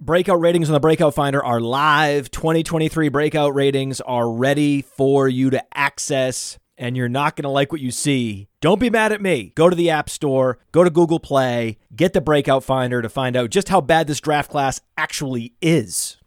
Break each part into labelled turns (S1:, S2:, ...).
S1: Breakout ratings on the Breakout Finder are live. 2023 breakout ratings are ready for you to access, and you're not going to like what you see. Don't be mad at me. Go to the App Store, go to Google Play, get the Breakout Finder to find out just how bad this draft class actually is.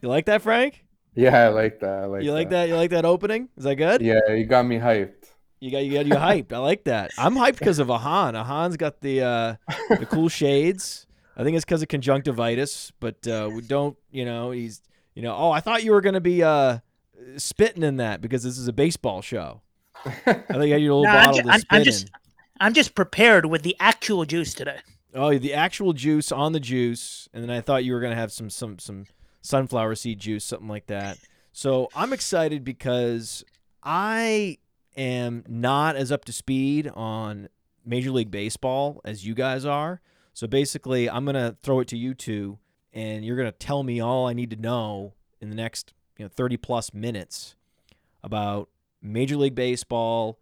S1: You like that, Frank?
S2: Yeah, I like that. I like
S1: You like that? You like that opening? Is that good?
S2: Yeah, you got me hyped.
S1: You got you got you hyped. I like that. I'm hyped because of Ahaan. Ahaan's got the uh, the cool shades. I think it's because of conjunctivitis, but uh, we don't. You know, he's. You know, oh, I thought you were gonna be uh, spitting in that because this is a baseball show. I think you had your little
S3: No, I'm,
S1: bottle
S3: ju-
S1: to
S3: I'm,
S1: spit
S3: I'm just
S1: in.
S3: I'm just prepared with the actual juice today.
S1: Oh, the actual juice on the juice, and then I thought you were gonna have some some some sunflower seed juice, something like that. So I'm excited because I am not as up to speed on Major League Baseball as you guys are. So basically, I'm gonna throw it to you two, and you're gonna tell me all I need to know in the next you know 30 plus minutes about Major League Baseball,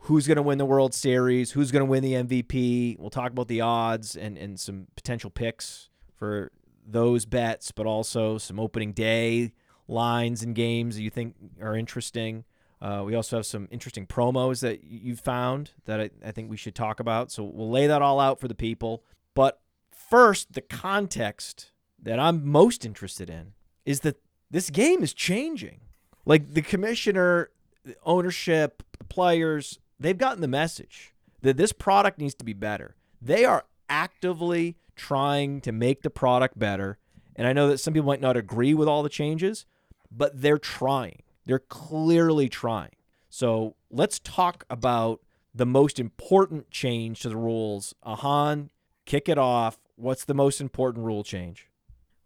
S1: who's going to win the World Series, who's going to win the MVP. We'll talk about the odds and, and some potential picks for those bets, but also some opening day lines and games that you think are interesting. Uh, we also have some interesting promos that you've found that I, I think we should talk about. So we'll lay that all out for the people. But first, the context that I'm most interested in is that this game is changing. Like the commissioner, the ownership, the players, they've gotten the message that this product needs to be better. They are actively trying to make the product better. And I know that some people might not agree with all the changes, but they're trying. They're clearly trying. So let's talk about the most important change to the rules. Ahaan, kick it off. What's the most important rule change?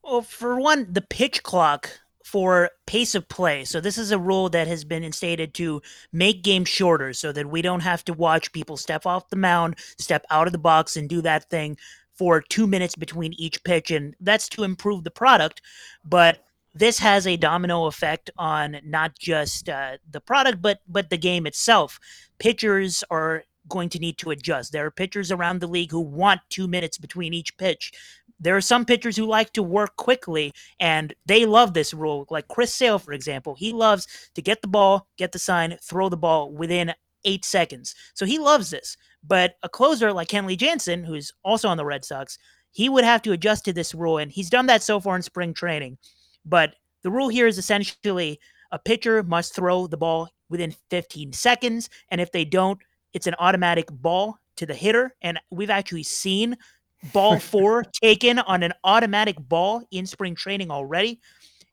S3: Well, for one, the pitch clock for pace of play. So this is a rule that has been instated to make games shorter so that we don't have to watch people step off the mound, step out of the box and do that thing for 2 minutes between each pitch and that's to improve the product, but this has a domino effect on not just uh, the product but but the game itself. Pitchers are going to need to adjust. There are pitchers around the league who want 2 minutes between each pitch there are some pitchers who like to work quickly and they love this rule. Like Chris Sale, for example, he loves to get the ball, get the sign, throw the ball within eight seconds. So he loves this. But a closer like Kenley Jansen, who's also on the Red Sox, he would have to adjust to this rule. And he's done that so far in spring training. But the rule here is essentially a pitcher must throw the ball within 15 seconds. And if they don't, it's an automatic ball to the hitter. And we've actually seen ball four taken on an automatic ball in spring training already.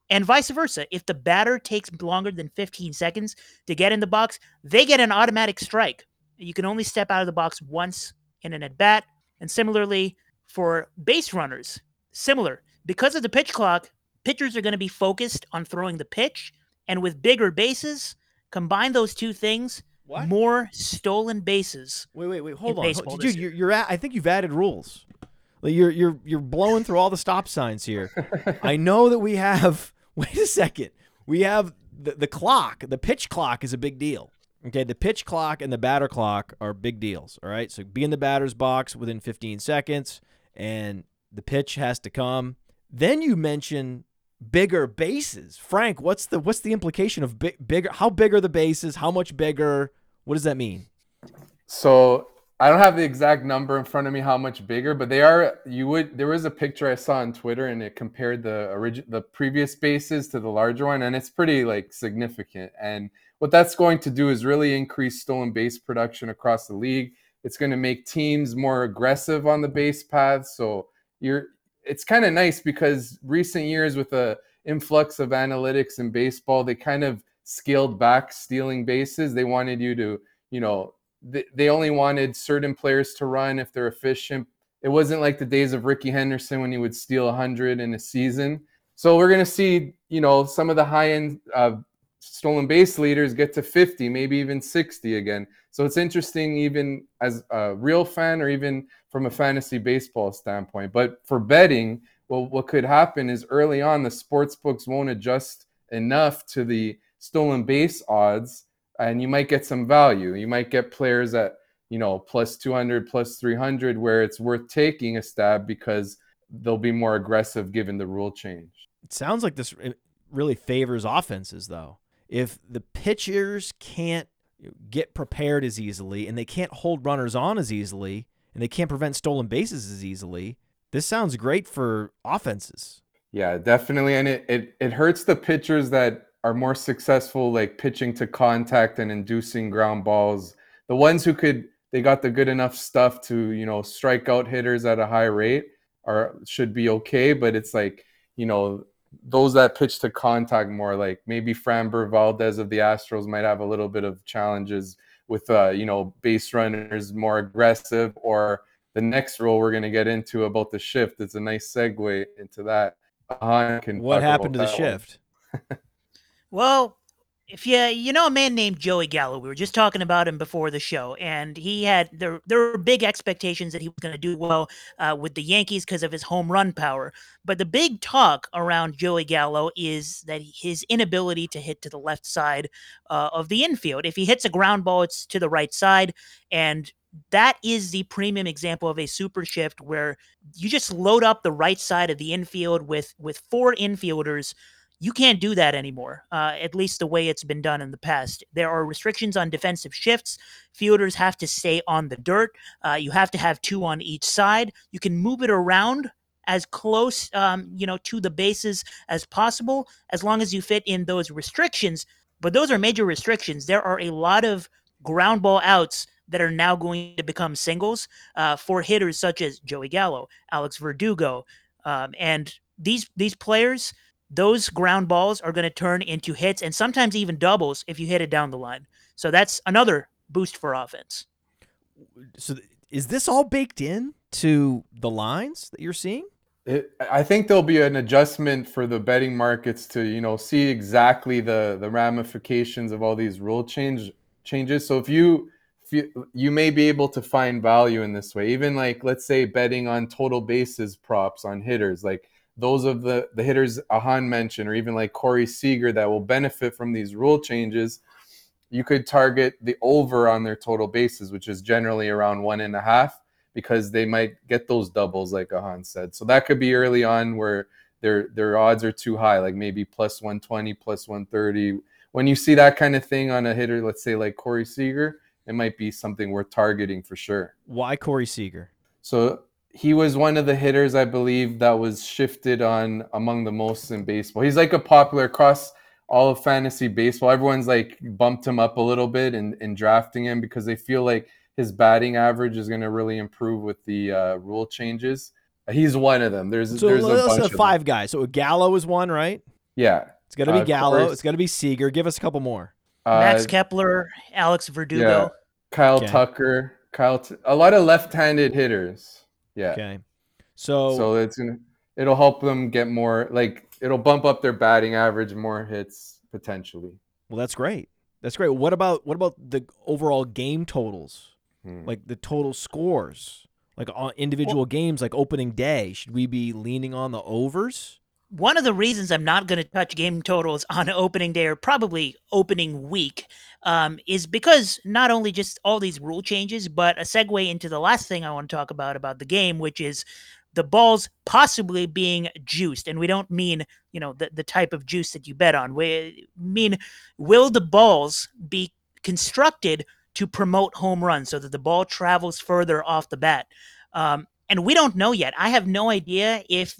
S3: And vice versa. If the batter takes longer than 15 seconds to get in the box, they get an automatic strike. You can only step out of the box once in an at bat. And similarly, for base runners, similar. Because of the pitch clock, pitchers are going to be focused on throwing the pitch. And with bigger bases, combine those two things,
S1: What?
S3: more stolen bases.
S1: Wait, wait, wait. Hold on, Hold- dude. You're, you're at, I think you've added rules. Like you're you're you're blowing through all the stop signs here. I know that we have. Wait a second. We have the, the clock. The pitch clock is a big deal. Okay, the pitch clock and the batter clock are big deals. All right, so be in the batter's box within 15 seconds, and the pitch has to come. Then you mention bigger bases. Frank, what's the what's the implication of big, bigger? How big are the bases? How much bigger? What does that mean?
S2: So I don't have the exact number in front of me how much bigger, but they are. You would. There was a picture I saw on Twitter, and it compared the origin, the previous bases to the larger one, and it's pretty like significant. And what that's going to do is really increase stolen base production across the league. It's going to make teams more aggressive on the base paths. So you're. It's kind of nice because recent years with the influx of analytics in baseball, they kind of scaled back stealing bases. They wanted you to, you know, they, only wanted certain players to run if they're efficient. It wasn't like the days of Rickey Henderson when he would steal 100 in a season. So we're going to see, you know, some of the high end uh, stolen base leaders get to 50, maybe even 60 again. So it's interesting, even as a real fan or even from a fantasy baseball standpoint. But for betting, well, what could happen is early on, the sports books won't adjust enough to the stolen base odds, and you might get some value. You might get players at, you know, plus 200, plus 300, where it's worth taking a stab because they'll be more aggressive given the rule change.
S1: It sounds like this really favors offenses, though. If the pitchers can't get prepared as easily and they can't hold runners on as easily and they can't prevent stolen bases as easily, this sounds great for offenses.
S2: Yeah, definitely. And it, it, it hurts the pitchers that are more successful, like pitching to contact and inducing ground balls. The ones who could, they got the good enough stuff to, you know, strike out hitters at a high rate are should be okay. But it's like, you know, those that pitch to contact more, like maybe Framber Valdez of the Astros might have a little bit of challenges with, uh, you know, base runners more aggressive. Or the next role we're going to get into about the shift. It's a nice segue into that.
S1: what happened to the shift?
S3: well, if you you know a man named Joey Gallo, we were just talking about him before the show, and he had there there were big expectations that he was going to do well uh, with the Yankees because of his home run power. But the big talk around Joey Gallo is that his inability to hit to the left side uh, of the infield. If he hits a ground ball, it's to the right side, and that is the premium example of a super shift where you just load up the right side of the infield with with four infielders you can't do that anymore, uh, at least the way it's been done in the past. There are restrictions on defensive shifts. Fielders have to stay on the dirt. Uh, you have to have two on each side. You can move it around as close, um, you know, to the bases as possible, as long as you fit in those restrictions. But those are major restrictions. There are a lot of ground ball outs that are now going to become singles uh, for hitters such as Joey Gallo, Alex Verdugo, um, and these these players those ground balls are going to turn into hits and sometimes even doubles if you hit it down the line. So that's another boost for offense.
S1: So is this all baked in to the lines that you're seeing?
S2: It, I think there'll be an adjustment for the betting markets to you know see exactly the the ramifications of all these rule change changes. So if you if you, you may be able to find value in this way, even like let's say betting on total bases props on hitters, like those of the, the hitters Ahaan mentioned, or even like Corey Seager that will benefit from these rule changes, you could target the over on their total bases, which is generally around one and a half, because they might get those doubles, like Ahaan said. So that could be early on where their their odds are too high, like maybe plus 120, plus 130. When you see that kind of thing on a hitter, let's say like Corey Seager, it might be something worth targeting for sure.
S1: Why Corey Seager?
S2: So he was one of the hitters I believe that was shifted on among the most in baseball. He's like a popular across all of fantasy baseball. Everyone's like bumped him up a little bit in, in drafting him because they feel like his batting average is going to really improve with the uh, rule changes. He's one of them. There's
S1: so
S2: there's a bunch
S1: of five guys. So Gallo is one, right?
S2: Yeah,
S1: it's gonna be uh, Gallo. It's got to be Seager. Give us a couple more.
S3: Uh, Max Kepler, Alex Verdugo, yeah.
S2: Kyle okay. Tucker, Kyle. T- a lot of left-handed hitters. Yeah.
S1: Okay. So
S2: so it's gonna it'll help them get more like it'll bump up their batting average, more hits potentially.
S1: Well, that's great. That's great. What about what about the overall game totals? Hmm. Like the total scores, like on individual well, games, like opening day. Should we be leaning on the overs?
S3: One of the reasons I'm not going to touch game totals on opening day or probably opening week um, is because not only just all these rule changes, but a segue into the last thing I want to talk about about the game, which is the balls possibly being juiced. And we don't mean, you know, the, the type of juice that you bet on. We mean, will the balls be constructed to promote home runs so that the ball travels further off the bat? Um, and we don't know yet. I have no idea if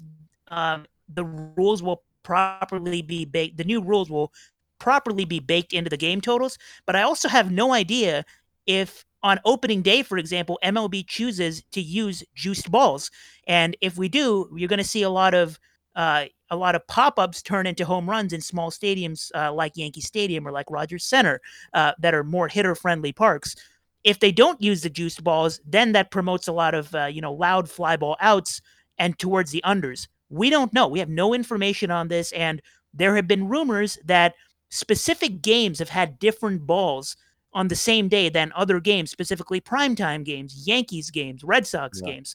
S3: um, the rules will properly be baked. The new rules will properly be baked into the game totals. But I also have no idea if on opening day, for example, MLB chooses to use juiced balls, and if we do, you're going to see a lot of uh, a lot of pop-ups turn into home runs in small stadiums uh, like Yankee Stadium or like Rogers Center uh, that are more hitter-friendly parks. If they don't use the juiced balls, then that promotes a lot of uh, you know loud fly ball outs and towards the unders We don't know. We have no information on this. And there have been rumors that specific games have had different balls on the same day than other games, specifically primetime games, Yankees games, Red Sox yeah. games.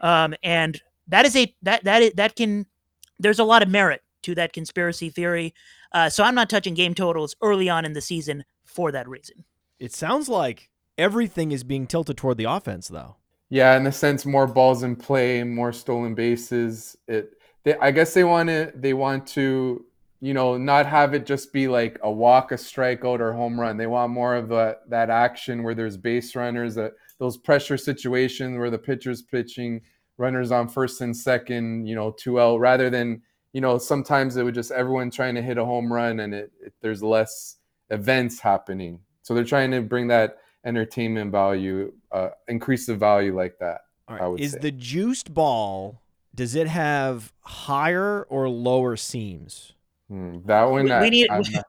S3: Um, and that is a that that is, that can there's a lot of merit to that conspiracy theory. Uh, so I'm not touching game totals early on in the season for that reason.
S1: It sounds like everything is being tilted toward the offense, though.
S2: Yeah, in a sense, more balls in play, more stolen bases. It, they, I guess they want to, they want to, you know, not have it just be like a walk, a strikeout, or home run. They want more of a, that action where there's base runners, that those pressure situations where the pitcher's pitching, runners on first and second, you know, two out, rather than, you know, sometimes it would just everyone trying to hit a home run and it, it there's less events happening. So they're trying to bring that entertainment value, uh, increase the value like that.
S1: Is
S2: say.
S1: the juiced ball? Does it have higher or lower seams?
S2: Hmm, that one, we,
S3: I, we
S2: need.
S3: I'm
S2: not,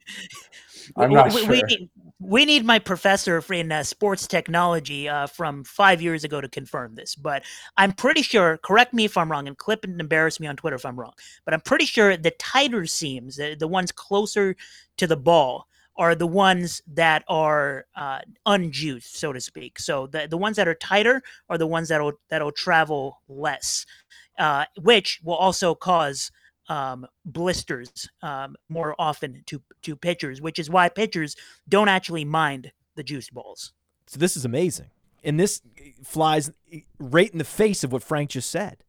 S2: I'm not we, sure.
S3: We need, we need my professor in uh, sports technology uh, from five years ago to confirm this, but I'm pretty sure. Correct me if I'm wrong, and clip and embarrass me on Twitter if I'm wrong. But I'm pretty sure the tighter seams, the, the ones closer to the ball, are the ones that are uh, unjuiced, so to speak. So the the ones that are tighter are the ones that'll that'll travel less, uh, which will also cause um, blisters um, more often to to pitchers, which is why pitchers don't actually mind the juiced balls.
S1: So this is amazing, and this flies right in the face of what Frank just said,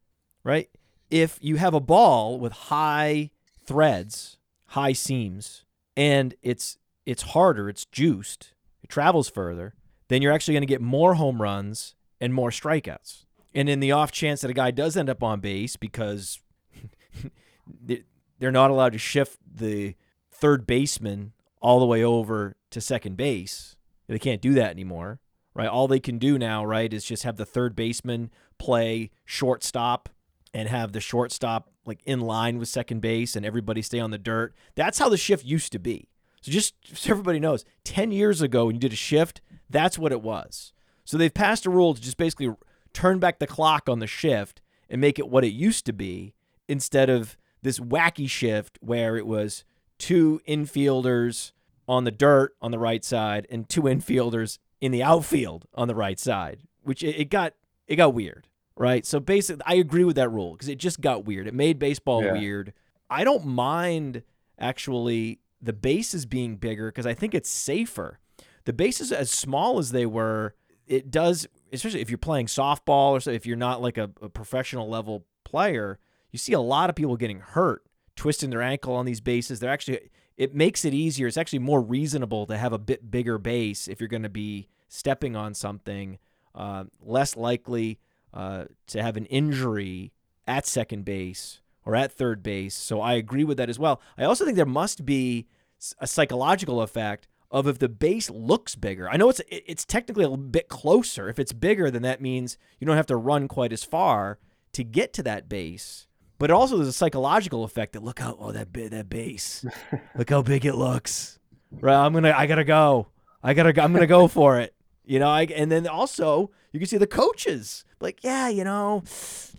S1: right? If you have a ball with high threads, high seams, and it's it's harder, it's juiced, it travels further, then you're actually going to get more home runs and more strikeouts. And in the off chance that a guy does end up on base because they're not allowed to shift the third baseman all the way over to second base, they can't do that anymore, right? All they can do now, right, is just have the third baseman play shortstop and have the shortstop like in line with second base and everybody stay on the dirt. That's how the shift used to be. So just so everybody knows, 10 years ago when you did a shift, that's what it was. So they've passed a rule to just basically turn back the clock on the shift and make it what it used to be instead of this wacky shift where it was two infielders on the dirt on the right side and two infielders in the outfield on the right side, which it, got it got weird, right? So basically, I agree with that rule because it just got weird. It made baseball yeah. weird. I don't mind actually the bases being bigger because I think it's safer. The bases, as small as they were, it does, especially if you're playing softball or so, if you're not like a, a professional level player, you see a lot of people getting hurt, twisting their ankle on these bases. They're actually, it makes it easier. It's actually more reasonable to have a bit bigger base if you're going to be stepping on something, uh, less likely uh, to have an injury at second base or at third base. So I agree with that as well. I also think there must be a psychological effect of if the base looks bigger. I know it's it's technically a bit closer. If it's bigger, then that means you don't have to run quite as far to get to that base. But also there's a psychological effect that look how oh that that base, look how big it looks. Right, I'm gonna I gotta go. I gotta go, I'm gonna go for it. You know, I, and then also you can see the coaches like yeah, you know,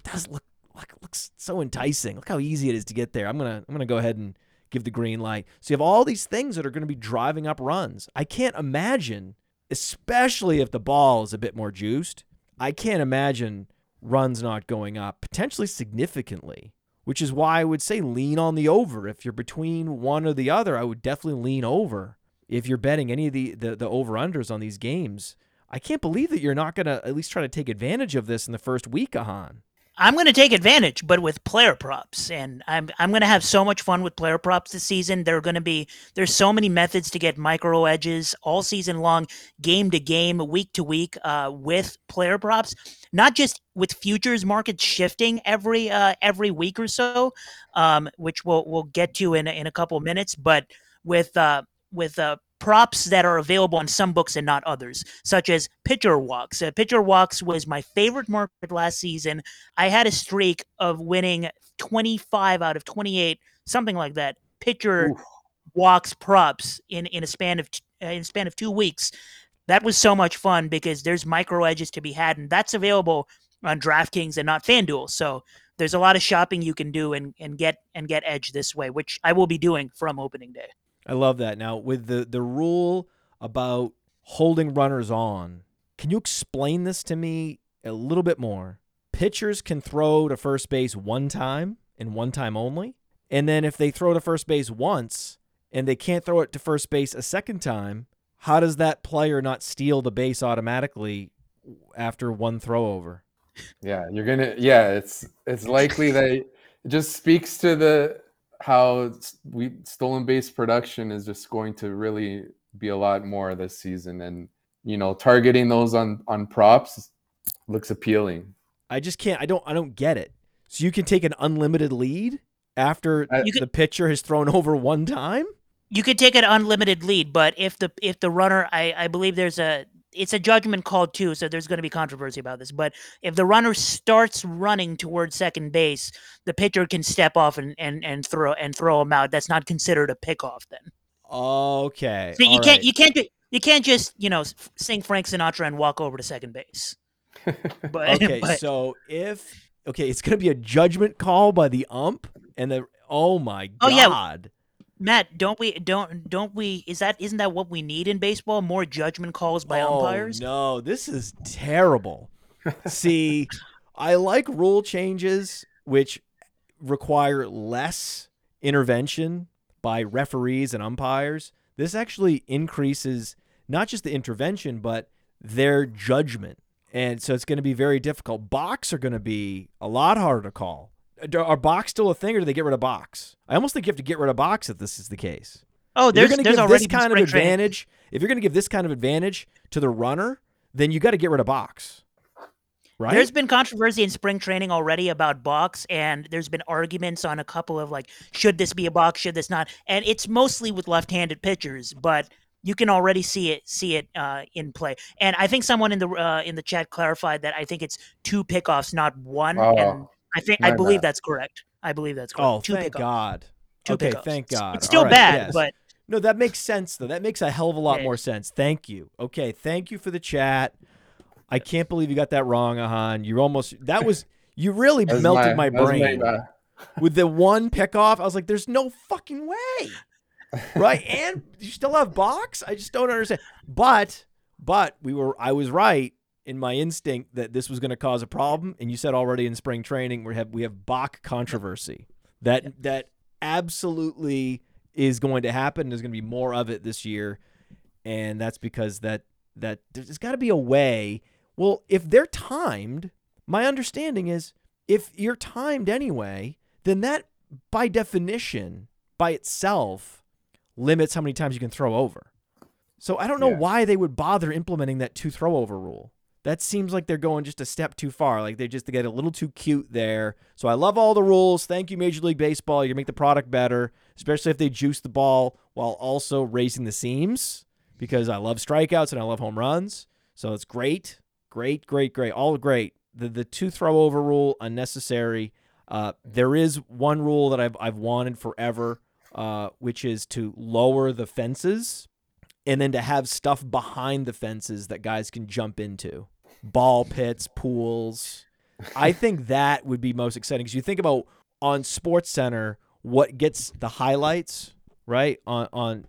S1: does look look, looks so enticing. Look how easy it is to get there. I'm gonna I'm gonna go ahead and give the green light. So you have all these things that are going to be driving up runs. I can't imagine, especially if the ball is a bit more juiced. I can't imagine runs not going up potentially significantly. Which is why I would say lean on the over. If you're between one or the other, I would definitely lean over. If you're betting any of the the, the over unders on these games, I can't believe that you're not going to at least try to take advantage of this in the first week, Ahaan.
S3: I'm going to take advantage, but with player props, and I'm I'm going to have so much fun with player props this season. There are going to be there's so many methods to get micro edges all season long, game to game, week to week, uh, with player props. Not just with futures markets shifting every uh, every week or so, um, which we'll we'll get to in in a couple minutes, but with uh, with uh, props that are available on some books and not others, such as pitcher walks. Uh, pitcher walks was my favorite market last season. I had a streak of winning 25 out of 28, something like that. Pitcher Oof. walks props in in a span of uh, in a span of two weeks. That was so much fun because there's micro edges to be had, and that's available on DraftKings and not FanDuel. So there's a lot of shopping you can do and, and get and get edge this way, which I will be doing from opening day.
S1: I love that. Now with the the rule about holding runners on, can you explain this to me a little bit more? Pitchers can throw to first base one time and one time only. And then if they throw to first base once and they can't throw it to first base a second time, how does that player not steal the base automatically after one throw over?
S2: Yeah, you're gonna. Yeah, it's it's likely that it just speaks to the how we stolen base production is just going to really be a lot more this season, and you know, targeting those on on props looks appealing.
S1: I just can't. I don't. I don't get it. So you can take an unlimited lead after
S2: I-
S1: the pitcher has thrown over one time.
S3: You could take an unlimited lead, but if the if the runner, I I believe there's a it's a judgment call too, so there's going to be controversy about this. But if the runner starts running towards second base, the pitcher can step off and and, and throw and throw him out. That's not considered a pickoff then.
S1: Okay.
S3: So you
S1: all
S3: can't
S1: right.
S3: you can't you can't just you know sing Frank Sinatra and walk over to second base. But,
S1: Okay,
S3: but
S1: so if okay, it's gonna be a judgment call by the ump, and the oh my god.
S3: Oh, yeah. Matt, don't we don't don't we is that isn't that what we need in baseball? More judgment calls by
S1: Oh,
S3: umpires.
S1: No, this is terrible. See, I like rule changes which require less intervention by referees and umpires. This actually increases not just the intervention, but their judgment. And so it's going to be very difficult. Balks are going to be a lot harder to call. Are are balks still a thing, or do they get rid of balks? I almost think you have to get rid of balks if this is the case.
S3: Oh,
S1: If
S3: there's
S1: you're going to give this kind of
S3: spring training.
S1: advantage, if you're going to give this kind of advantage to the runner, then you got to get rid of balks. Right?
S3: There's been controversy in spring training already about balks, and there's been arguments on a couple of like, should this be a balk, should this not? And it's mostly with left-handed pitchers, but you can already see it see it uh, in play. And I think someone in the uh, in the chat clarified that I think it's two pickoffs, not one.
S2: Oh,
S3: and I think I believe
S2: bad.
S3: that's correct. I believe that's correct.
S1: oh,
S3: two
S1: thank
S3: pickoffs.
S1: God.
S3: Two
S1: okay,
S3: pickoffs.
S1: thank God.
S3: It's still
S1: All right,
S3: bad,
S1: yes.
S3: but
S1: no, that makes sense though. That makes a hell of a lot
S3: Yeah.
S1: more sense. Thank you. Okay, thank you for the chat. I can't believe you got that wrong, Ahaan. You almost that was you really
S2: was
S1: melted my,
S2: that was
S1: brain.
S2: uh,
S1: with the one pickoff, I was like, "There's no fucking way." right? And you still have balks? I just don't understand. But but we were I was right in my instinct that this was going to cause a problem and you said already in spring training we have we have balk controversy. That that absolutely is going to happen. There's going to be more of it this year. And that's because that that there's got to be a way. Well, if they're timed, my understanding is if you're timed anyway, then that by definition by itself limits how many times you can throw over. So I don't know
S2: Yeah.
S1: why they would bother implementing that two throw over rule. That seems like they're going just a step too far. Like they just get a little too cute there. So I love all the rules. Thank you, Major League Baseball. You make the product better, especially if they juice the ball while also raising the seams because I love strikeouts and I love home runs. So it's great, great, great, great, all great. The the two throw over rule unnecessary. Uh, there is one rule that I've I've wanted forever, uh, which is to lower the fences and then to have stuff behind the fences that guys can jump into, ball pits, pools. I think that would be most exciting because you think about on Sports Center what gets the highlights right on on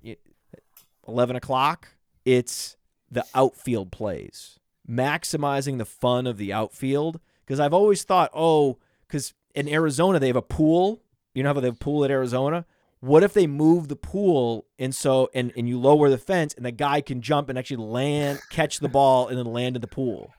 S1: eleven o'clock. It's the outfield plays, maximizing the fun of the outfield. Because I've always thought, oh, because in Arizona they have a pool. You know how they have a pool at Arizona. What if they move the pool and so and and you lower the fence and the guy can jump and actually land, catch the ball and then land in the pool,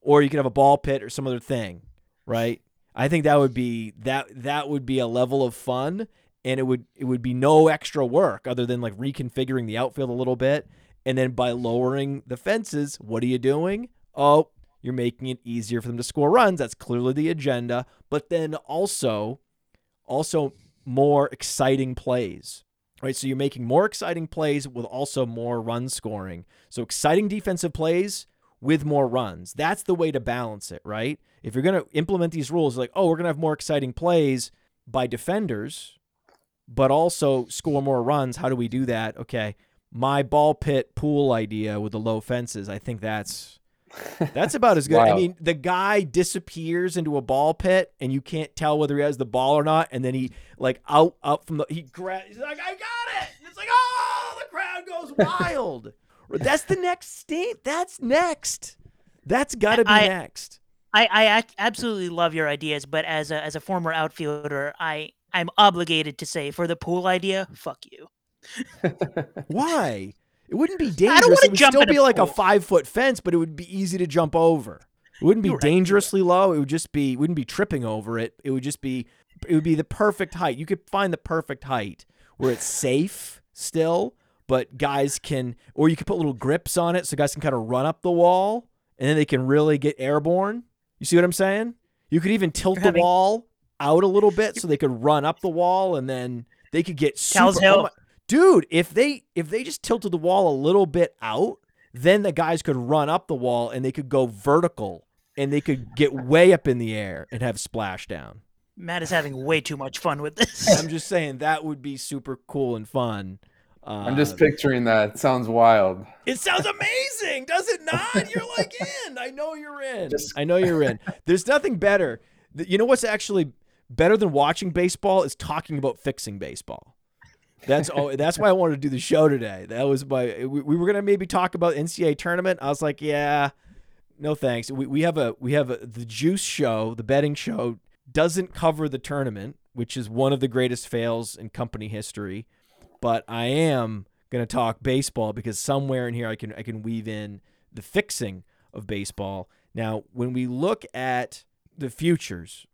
S1: or you could have a ball pit or some other thing, right? I think that would be that that would be a level of fun, and it would it would be no extra work other than like reconfiguring the outfield a little bit, and then by lowering the fences, what are you doing? Oh, you're making it easier for them to score runs. That's clearly the agenda. But then also, also more exciting plays. Right? So you're making more exciting plays with also more run scoring. So exciting defensive plays with more runs. That's the way to balance it, right? If you're going to implement these rules like, "Oh, we're going to have more exciting plays by defenders, but also score more runs." How do we do that? Okay. My ball pit pool idea with the low fences, I think that's That's about as good. I mean, the guy disappears into a ball pit, and you can't tell whether he has the ball or not. And then he like out up from the he grabs. He's like, "I got it!" And it's like, "Oh!" The crowd goes wild. That's the next state. That's next. That's got to be
S3: I-
S1: next.
S3: I, I absolutely love your ideas, but as a as a former outfielder, I I'm obligated to say for the pool idea, fuck you.
S1: Why? It wouldn't be dangerous. It would
S3: jump
S1: still
S3: a
S1: be like a five foot fence, but it would be easy to jump over. It wouldn't be
S3: You're right, right.
S1: dangerously low. It would just be. Wouldn't be tripping over it. It would just be. It would be the perfect height. You could find the perfect height where it's safe still, but guys can, or you could put little grips on it so guys can kind of run up the wall, and then they can really get airborne. You see what I'm saying? You could even tilt
S3: You're
S1: the wall out a little bit so they could run up the wall, and then they could get super.
S3: Cal's
S1: oh
S3: Hill.
S1: Dude if they if they just tilted the wall a little bit out then the guys could run up the wall and they could go vertical and they could get way up in the air and have splashdown
S3: Matt is having way too much fun with this.
S1: i'm just saying that would be super cool and fun. Uh,
S2: I'm just picturing that. It sounds wild.
S1: it sounds amazing does it not? You're like in. I know you're in.
S2: Just-
S1: i know you're in. There's nothing better. You know what's actually better than watching baseball is talking about fixing baseball That's oh, that's why I wanted to do the show today. That was my. We, we were gonna maybe talk about NCAA tournament. I was like, yeah, no thanks. We, we have a we have a the juice show, the betting show doesn't cover the tournament, which is one of the greatest fails in company history. But I am gonna talk baseball because somewhere in here I can I can weave in the fixing of baseball. Now, when we look at the futures,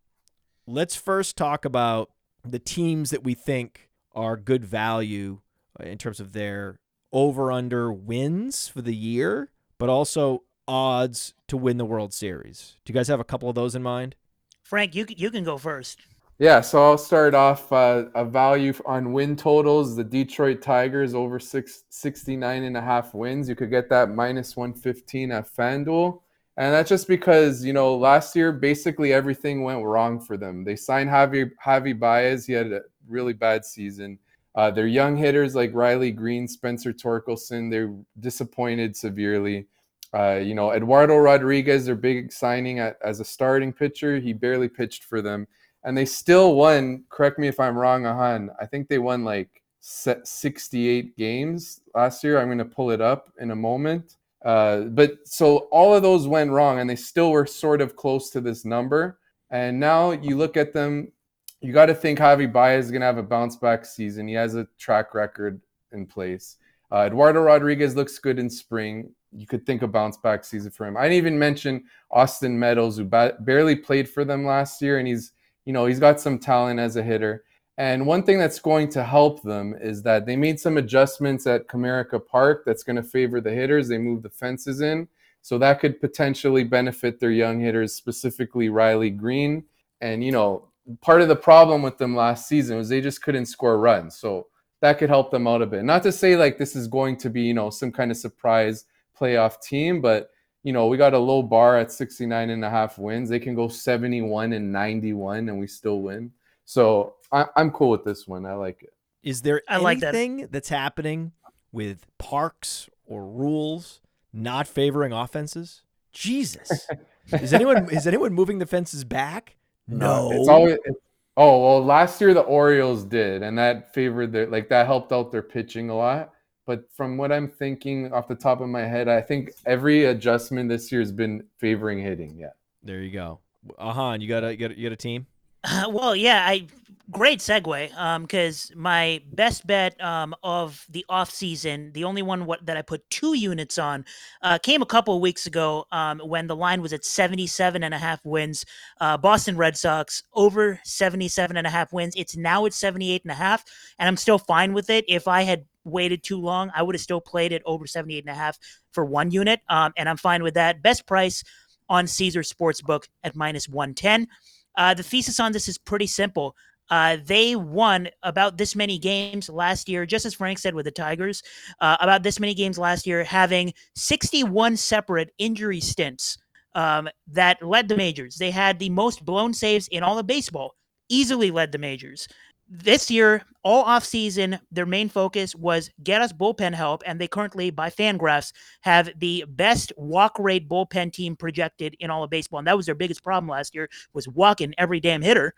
S1: let's first talk about the teams that we think are good value uh, in terms of their over under wins for the year, but also odds to win the World Series. Do you guys have a couple of those in mind?
S3: Frank, you you can go first.
S2: Yeah, so I'll start off uh, a value on win totals. The Detroit Tigers over six, 69 and a half wins. You could get that minus 115 at FanDuel. And that's just because, you know, last year basically everything went wrong for them. They signed Javy, Javy Baez. He had a really bad season. Uh, their young hitters like Riley Greene, Spencer Torkelson, they're disappointed severely. Uh, you know, Eduardo Rodriguez, their big signing at, as a starting pitcher, he barely pitched for them and they still won. Correct me if I'm wrong, Ahaan. I think they won like 68 games last year. I'm going to pull it up in a moment. Uh, but so all of those went wrong, and they still were sort of close to this number. And now you look at them, you got to think Javy Baez is going to have a bounce back season. He has a track record in place. Uh, Eduardo Rodriguez looks good in spring. You could think a bounce back season for him. I didn't even mention Austin Meadows, who ba- barely played for them last year, and he's you know, he's got some talent as a hitter. And one thing that's going to help them is that they made some adjustments at Comerica Park that's going to favor the hitters. They moved the fences in. So that could potentially benefit their young hitters, specifically Riley Greene. And, you know, part of the problem with them last season was they just couldn't score runs. So that could help them out a bit. Not to say like this is going to be, you know, some kind of surprise playoff team, but you know, we got a low bar at 69 and a half wins. They can go 71 and 91 and we still win. So I, I'm cool with this one. I like it.
S1: Is there
S3: I like that.
S1: anything that's happening with parks or rules not favoring offenses? Jesus. is anyone is anyone moving the fences back? No.
S2: It's always it's, oh well last year the Orioles did and that favored their like that helped out their pitching a lot. But from what I'm thinking off the top of my head, I think every adjustment this year has been favoring hitting. Yeah.
S1: there you go. Ahaan, you got a you got a, you got a team?
S3: Uh, well, yeah, I great segue. Um, because my best bet um of the off season, the only one what, that I put two units on, uh, came a couple of weeks ago. Um, when the line was at 77 and a half wins. Uh, Boston Red Sox over 77 and a half wins. It's now at 78 and a half, and I'm still fine with it. If I had waited too long, I would have still played it over 78 and a half for one unit. Um, and I'm fine with that. Best price on Caesar Sportsbook at minus 110. Uh, the thesis on this is pretty simple. Uh, they won about this many games last year, just as Frank said with the Tigers, uh, about this many games last year, having 61 separate injury stints um, that led the majors. They had the most blown saves in all of baseball, easily led the majors. This year, all offseason, their main focus was get us bullpen help, and they currently, by Fangraphs, have the best walk rate bullpen team projected in all of baseball, and that was their biggest problem last year was walking every damn hitter.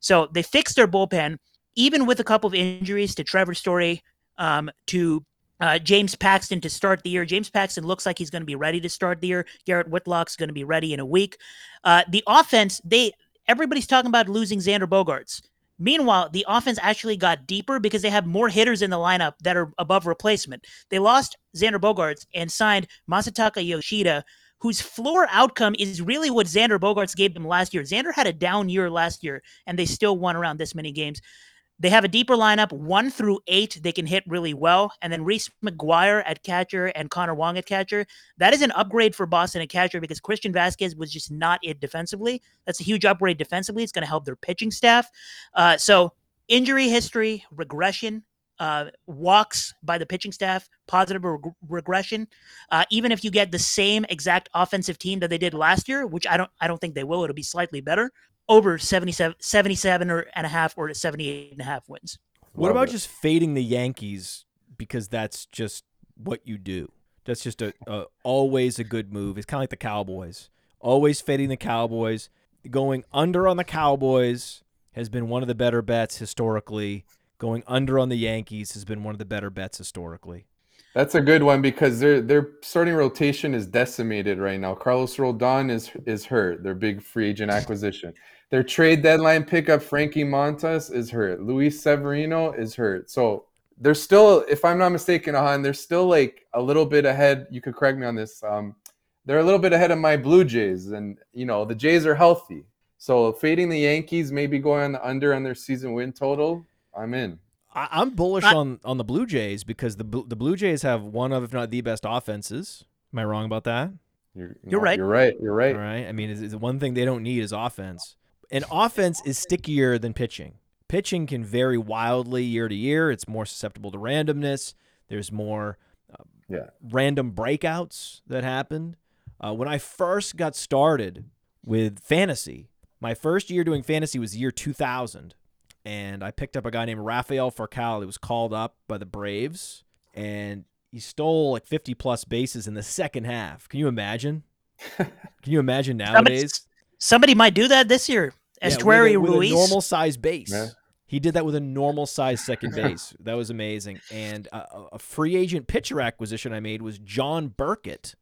S3: So they fixed their bullpen, even with a couple of injuries to Trevor Story, um, to uh, James Paxton to start the year. James Paxton looks like he's going to be ready to start the year. Garrett Whitlock's going to be ready in a week. Uh, the offense, they everybody's talking about losing Xander Bogaerts. Meanwhile, the offense actually got deeper because they have more hitters in the lineup that are above replacement. They lost Xander Bogaerts and signed Masataka Yoshida, whose floor outcome is really what Xander Bogaerts gave them last year. Xander had a down year last year, and they still won around this many games. They have a deeper lineup, one through eight. They can hit really well, and then Reese McGuire at catcher and Connor Wong at catcher. That is an upgrade for Boston at catcher because Christian Vazquez was just not it defensively. That's a huge upgrade defensively. It's going to help their pitching staff. Uh, so injury history, regression, uh, walks by the pitching staff, positive reg- regression. Uh, even if you get the same exact offensive team that they did last year, which I don't, I don't think they will. It'll be slightly better over 77, 77 or and a half or 78 and a half wins.
S1: What Love about it. just fading the Yankees because that's just what you do? That's just a, a always a good move. It's kind of like the Cowboys. Always fading the Cowboys. Going under on the Cowboys has been one of the better bets historically. Going under on the Yankees has been one of the better bets historically.
S2: That's a good one because their their starting rotation is decimated right now. Carlos Rodon is is hurt. Their big free agent acquisition. Their trade deadline pickup, Frankie Montas, is hurt. Luis Severino is hurt. So they're still, if I'm not mistaken, Ahaan, they're still like a little bit ahead. You could correct me on this. Um, they're a little bit ahead of my Blue Jays, and you know the Jays are healthy. So fading the Yankees, maybe going on the under on their season win total. I'm in.
S1: I, am bullish I, on on the Blue Jays because the the Blue Jays have one of, if not the best offenses. Am I wrong about that?
S3: You're, you're right.
S2: You're right. You're right.
S1: All right. I mean, it's, it's one thing they don't need is offense. And offense is stickier than pitching. Pitching can vary wildly year to year. It's more susceptible to randomness. There's more uh, yeah. random breakouts that happened. Uh, when I first got started with fantasy, my first year doing fantasy was year 2000 and I picked up a guy named Rafael Furcal. He was called up by the Braves, and he stole like 50 plus bases in the second half. Can you imagine? Can you imagine nowadays?
S3: Somebody, somebody might do that this year. Esteury
S1: yeah,
S3: with,
S1: with a normal size base. Yeah. He did that with a normal size second base. that was amazing. And a, a free agent pitcher acquisition I made was John Burkett.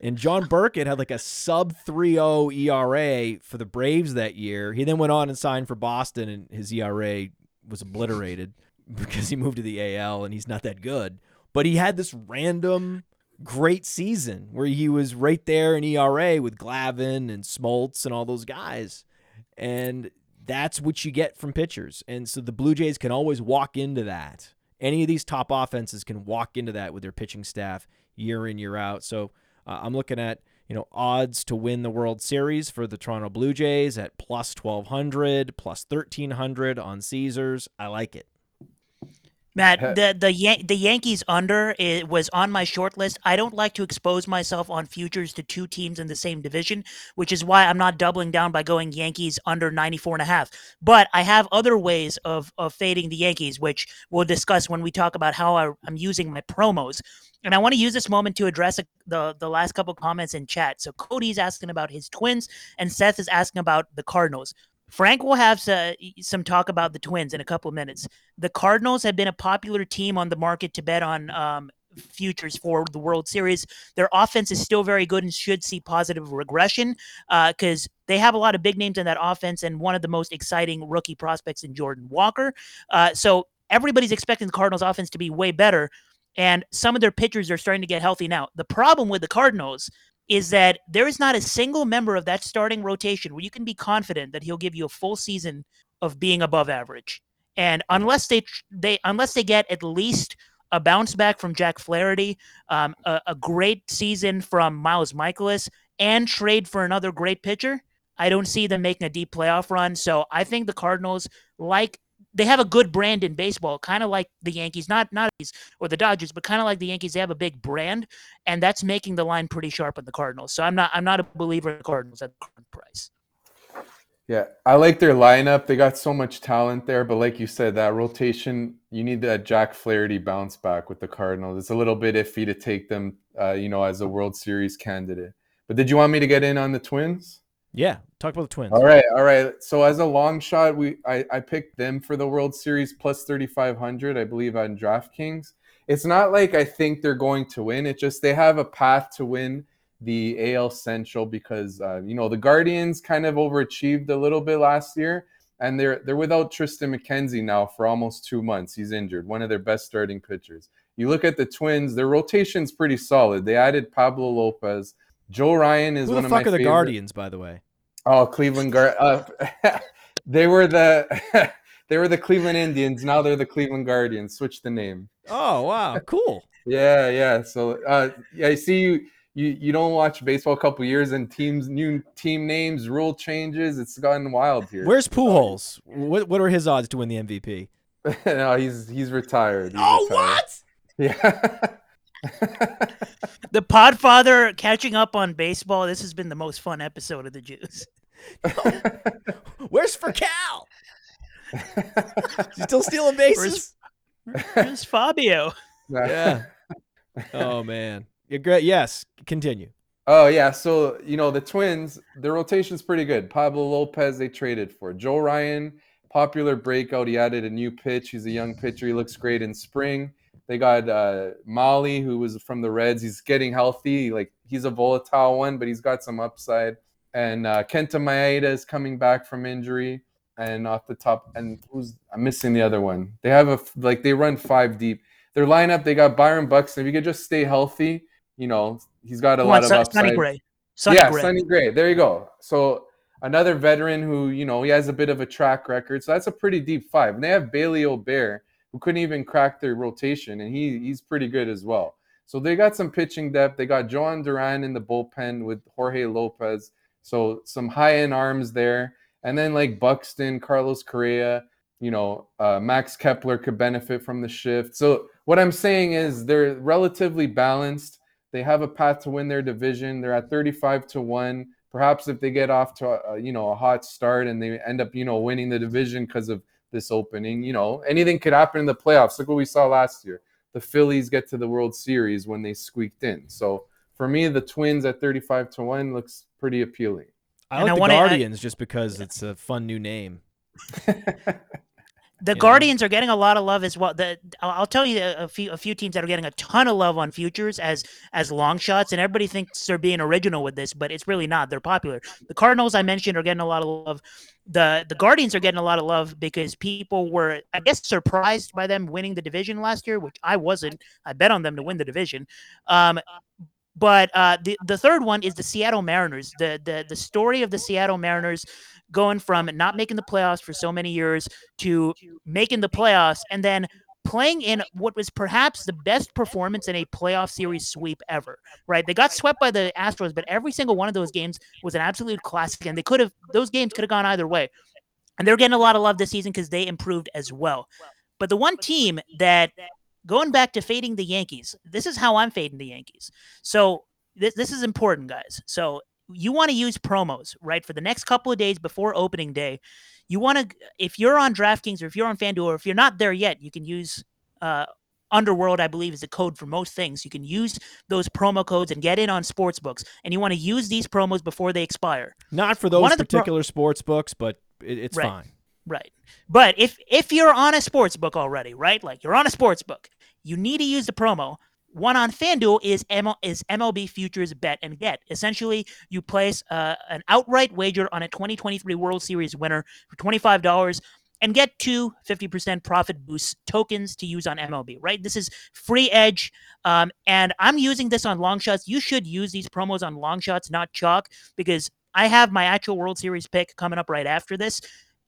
S1: And John Burkett had like a sub 3.0 ERA for the Braves that year. He then went on and signed for Boston, and his ERA was obliterated because he moved to the AL and he's not that good. But he had this random great season where he was right there in ERA with Glavine and Smoltz and all those guys. And that's what you get from pitchers. And so the Blue Jays can always walk into that. Any of these top offenses can walk into that with their pitching staff year in, year out. So uh, I'm looking at you know odds to win the World Series for the Toronto Blue Jays at plus 1200, plus 1300 on Caesars. I like it.
S3: Matt, the the Yan- the Yankees under it was on my short list. I don't like to expose myself on futures to two teams in the same division, which is why I'm not doubling down by going Yankees under 94 and a half. But I have other ways of of fading the Yankees, which we'll discuss when we talk about how I, I'm using my promos. And I want to use this moment to address a, the the last couple comments in chat. So Cody's asking about his twins, and Seth is asking about the Cardinals. Frank will have some talk about the Twins in a couple of minutes. The Cardinals have been a popular team on the market to bet on um, futures for the World Series. Their offense is still very good and should see positive regression because uh, they have a lot of big names in that offense and one of the most exciting rookie prospects in Jordan Walker. Uh, so everybody's expecting the Cardinals offense to be way better. And some of their pitchers are starting to get healthy now. The problem with the Cardinals is that there is not a single member of that starting rotation where you can be confident that he'll give you a full season of being above average. And unless they they unless they get at least a bounce back from Jack Flaherty, um, a, a, great season from Miles Mikolas, and trade for another great pitcher, I don't see them making a deep playoff run. So I think the Cardinals, like they have a good brand in baseball, kind of like the Yankees, not not or the Dodgers, but kind of like the Yankees. They have a big brand, and that's making the line pretty sharp on the Cardinals. So I'm not I'm not a believer in the Cardinals at the current price.
S2: Yeah, I like their lineup. They got so much talent there, but like you said, that rotation, you need that Jack Flaherty bounce back with the Cardinals. It's a little bit iffy to take them, uh, you know, as a World Series candidate. But did you want me to get in on the Twins?
S1: Yeah, talk about the Twins.
S2: All right, all right. So as a long shot, we I, I picked them for the World Series plus 3500, I believe on DraftKings. It's not like I think they're going to win. It just they have a path to win the AL Central because uh, you know the Guardians kind of overachieved a little bit last year, and they're they're without Triston McKenzie now for almost two months. He's injured, one of their best starting pitchers. You look at the Twins; their rotation's pretty solid. They added Pablo Lopez. Joe Ryan is
S1: Who
S2: one
S1: the
S2: of
S1: fuck
S2: my
S1: are the
S2: favorite-
S1: Guardians, by the way?
S2: Oh, Cleveland Guard. Uh, they were the they were the Cleveland Indians. Now they're the Cleveland Guardians. Switch the name.
S1: Oh wow, cool.
S2: Yeah, yeah. So, uh, yeah, I see you. You you don't watch baseball a couple years and teams new team names, rule changes. It's gotten wild here.
S1: Where's Pujols? What what are his odds to win the MVP?
S2: no, he's he's retired. He's
S1: Oh
S2: retired.
S1: what?
S2: Yeah.
S3: The Podfather catching up on baseball. This has been the most fun episode of the Juice.
S1: Where's for Cal? Is still stealing bases?
S3: Where's Fabio?
S1: Yeah. Oh man. You're great. Yes. Continue.
S2: Oh yeah, so you know the Twins, their rotation's pretty good. Pablo Lopez they traded for Joe Ryan, popular breakout. He added a new pitch. He's a young pitcher. He looks great in spring. They got uh, Mahle, who was from the Reds. He's getting healthy. Like he's a volatile one, but he's got some upside. And uh, Kenta Maeda is coming back from injury. And off the top, and who's I'm missing the other one. They have a like they run five deep. Their lineup, they got Byron Buxton. If he could just stay healthy, you know, he's got a
S3: Come
S2: lot
S3: on,
S2: of upside
S3: Sonny Gray. Sonny
S2: yeah,
S3: Gray.
S2: Sonny Gray. There you go. So another veteran who, you know, he has a bit of a track record. So that's a pretty deep five. And they have Bailey Ober, who couldn't even crack their rotation, and he he's pretty good as well. So they got some pitching depth. They got Jhoan Duran in the bullpen with Jorge Lopez. So some high end arms there. And then like Buxton, Carlos Correa, you know, uh, Max Kepler could benefit from the shift. So what I'm saying is they're relatively balanced. They have a path to win their division. They're at 35 to 1. Perhaps if they get off to a, you know, a hot start and they end up, you know, winning the division because of this opening, you know, anything could happen in the playoffs. Look what we saw last year. The Phillies get to the World Series when they squeaked in. So for me, the Twins at 35 to 1 looks pretty appealing.
S1: I
S3: And
S1: like
S3: I
S1: the
S3: wanna- I-
S1: Guardians just because it's a fun new name.
S3: The
S1: you know?
S3: Guardians are getting a lot of love as well. The I'll I'll tell you a, a few a few teams that are getting a ton of love on futures as as long shots, and everybody thinks they're being original with this, but it's really not. They're popular. The Cardinals I mentioned are getting a lot of love. The the Guardians are getting a lot of love because people were, I guess, surprised by them winning the division last year, which I wasn't. I bet on them to win the division. Um, but uh, the the third one is the Seattle Mariners. The the the story of the Seattle Mariners going from not making the playoffs for so many years to making the playoffs and then playing in what was perhaps the best performance in a playoff series sweep ever. Right? They got swept by the Astros, but every single one of those games was an absolute classic, and they could have those games could have gone either way. And they're getting a lot of love this season because they improved as well. But the one team that going back to fading the Yankees, this is how I'm fading the Yankees. So this this is important, guys. So you want to use promos, right? For the next couple of days before opening day, you want to if you're on DraftKings or if you're on FanDuel or if you're not there yet, you can use uh Underworld, I believe, is the code for most things. You can use those promo codes and get in on sports books. And you want to use these promos before they expire.
S1: Not for those
S3: of pro-
S1: particular sports books, but it, it's
S3: Right.
S1: fine.
S3: Right. But if if you're on a sports book already, right? Like you're on a sports book, you need to use the promo. One on FanDuel is ML, is MLB futures bet and get. Essentially, you place uh, an outright wager on a 2023 World Series winner for $25 and get two 50% profit boost tokens to use on MLB, right? This is free edge. Um, and I'm using this on long shots. You should use these promos on long shots, not chalk, because I have my actual World Series pick coming up right after this.